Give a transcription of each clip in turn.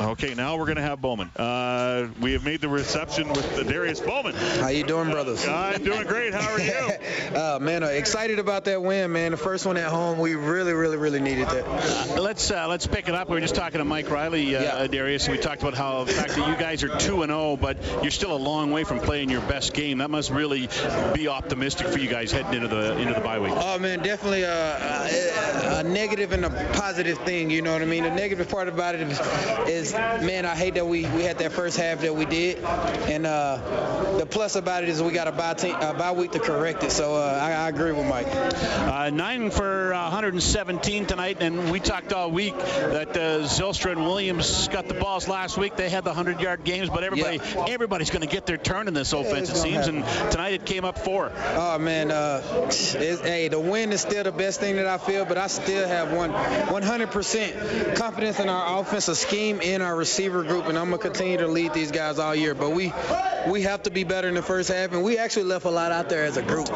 Okay, now we're going to have Bowman. Uh, we have made the reception with the Darius Bowman. How you doing, brothers? Uh, I'm doing great. How are you? uh, man, uh, excited about that win, man. The first one at home, we really, really, really needed that. Uh, let's uh, let's pick it up. We were just talking to Mike Reilly, uh, Yeah. Darius, and we talked about how the fact that you guys are two and zero, but you're still a long way from playing your best game. That must really be optimistic for you guys heading into the into the bye week. Oh man, definitely a, a, a negative and a positive thing. You know what I mean? The negative part about it is, is man, I hate that we, we had that first half that we did, and uh, the plus about it is we got a bye, te- a bye week to correct it. So uh, I, I agree with Mike. Uh, nine for uh, 117 tonight, and we talked all week that uh, Zylstra and Williams got the balls last week. They had the 100-yard games, but everybody everybody's going to get their turn in this offense, it seems. And tonight it came up four. Oh man, uh, it's, hey, the win is still the best thing that I feel, but I still have one 100% confidence in our offensive scheme and our receiver group, and I'm gonna continue to lead these guys all year. But we we have to be better in the first half, and we actually left a lot out there as a group.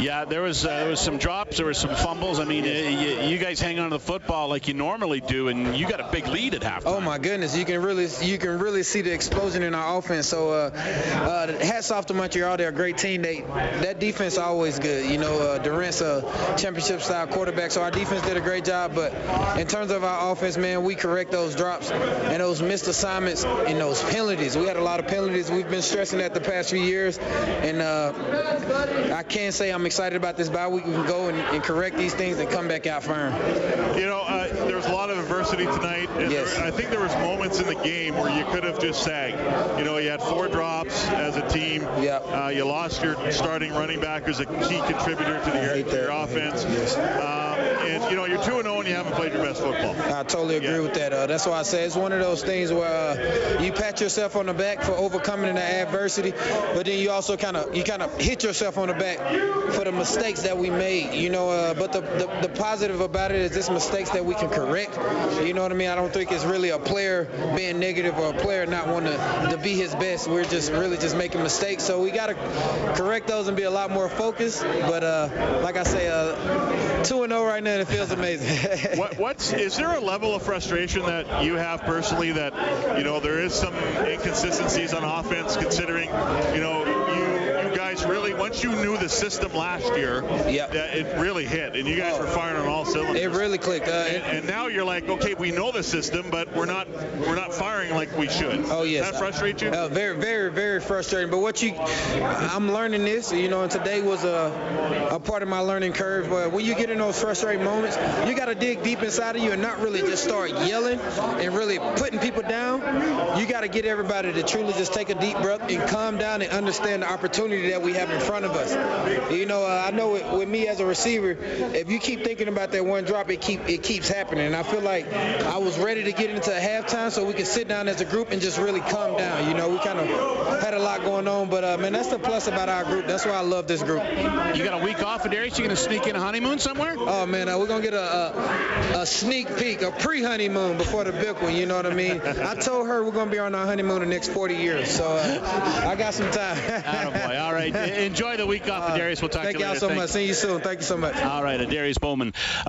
Yeah, there was uh, there was some drops, there was some fumbles. I mean, uh, you, you guys hang on to the football like you normally do, and you got a big lead at halftime. Oh my goodness, you can really you can really see the explosion in our offense. So uh, uh, hats off to Montreal, they're a great team. They that defense always good. You know, uh, Durant's a championship style quarterback, so our defense did a great job. But in terms of our offense, man, we correct those drops and those missed assignments and those penalties. We had a lot of penalties. We've been stressing that the past few years, and uh, I can't say I'm excited about this bye week. We can go and, and correct these things and come back out firm. You know, uh, there was a lot of adversity tonight. And Yes. there- I think there was moments in the game where you could have just sagged. You know, you had four drops as a team. Yep. Uh, you lost your starting running back who's a key contributor to, the, your, to your that. I hate offense. yes. Um, and, you know, you're 2 0 and you haven't played your best football. I totally agree Yeah. with that. Uh, that's why I say it's one of those things where uh, you pat yourself on the back for overcoming the adversity, but then you also kind of you kind of hit yourself on the back for the mistakes that we made. You know, uh, but the, the the positive about it is this mistakes that we correct. You know what I mean? I don't think it's really a player being negative or a player not wanting to, to be his best. We're just really just making mistakes. So we got to correct those and be a lot more focused. But uh, like I say, uh, two and zero right now, and it feels amazing. What, what's is there a level of frustration that you have personally that you know there is some inconsistencies on offense considering you know once you knew the system last year that it really hit and you guys were firing on all cylinders It really clicked. Uh, and, and now you're like okay we know the system but we're not we're not firing like we should Oh yes. that frustrate you Uh, very, very, very frustrating. But what you, I'm learning this. You know, and today was a, a part of my learning curve. But when you get in those frustrating moments, you got to dig deep inside of you and not really just start yelling and really putting people down. You got to get everybody to truly just take a deep breath and calm down and understand the opportunity that we have in front of us. You know, uh, I know with, with me as a receiver, if you keep thinking about that one drop, it keep it keeps happening. And I feel like I was ready to get into halftime so we could sit down as a group and just really calm down. You know, we kind of had a lot going on, but uh, man, that's the plus about our group. That's why I love this group. You got a week off, Darius? You going to sneak in a honeymoon somewhere? Oh man, uh, we're gonna get a, a a sneak peek, a pre-honeymoon before the big one. You know what I mean? I told her we're gonna be on our honeymoon the next 40 years, so uh, I got some time. Attaboy. All right. Enjoy the week off, uh, Darius. We'll talk Thank to you y'all later. so Thank much. See you soon. Thank you so much. All right, Darius Bowman.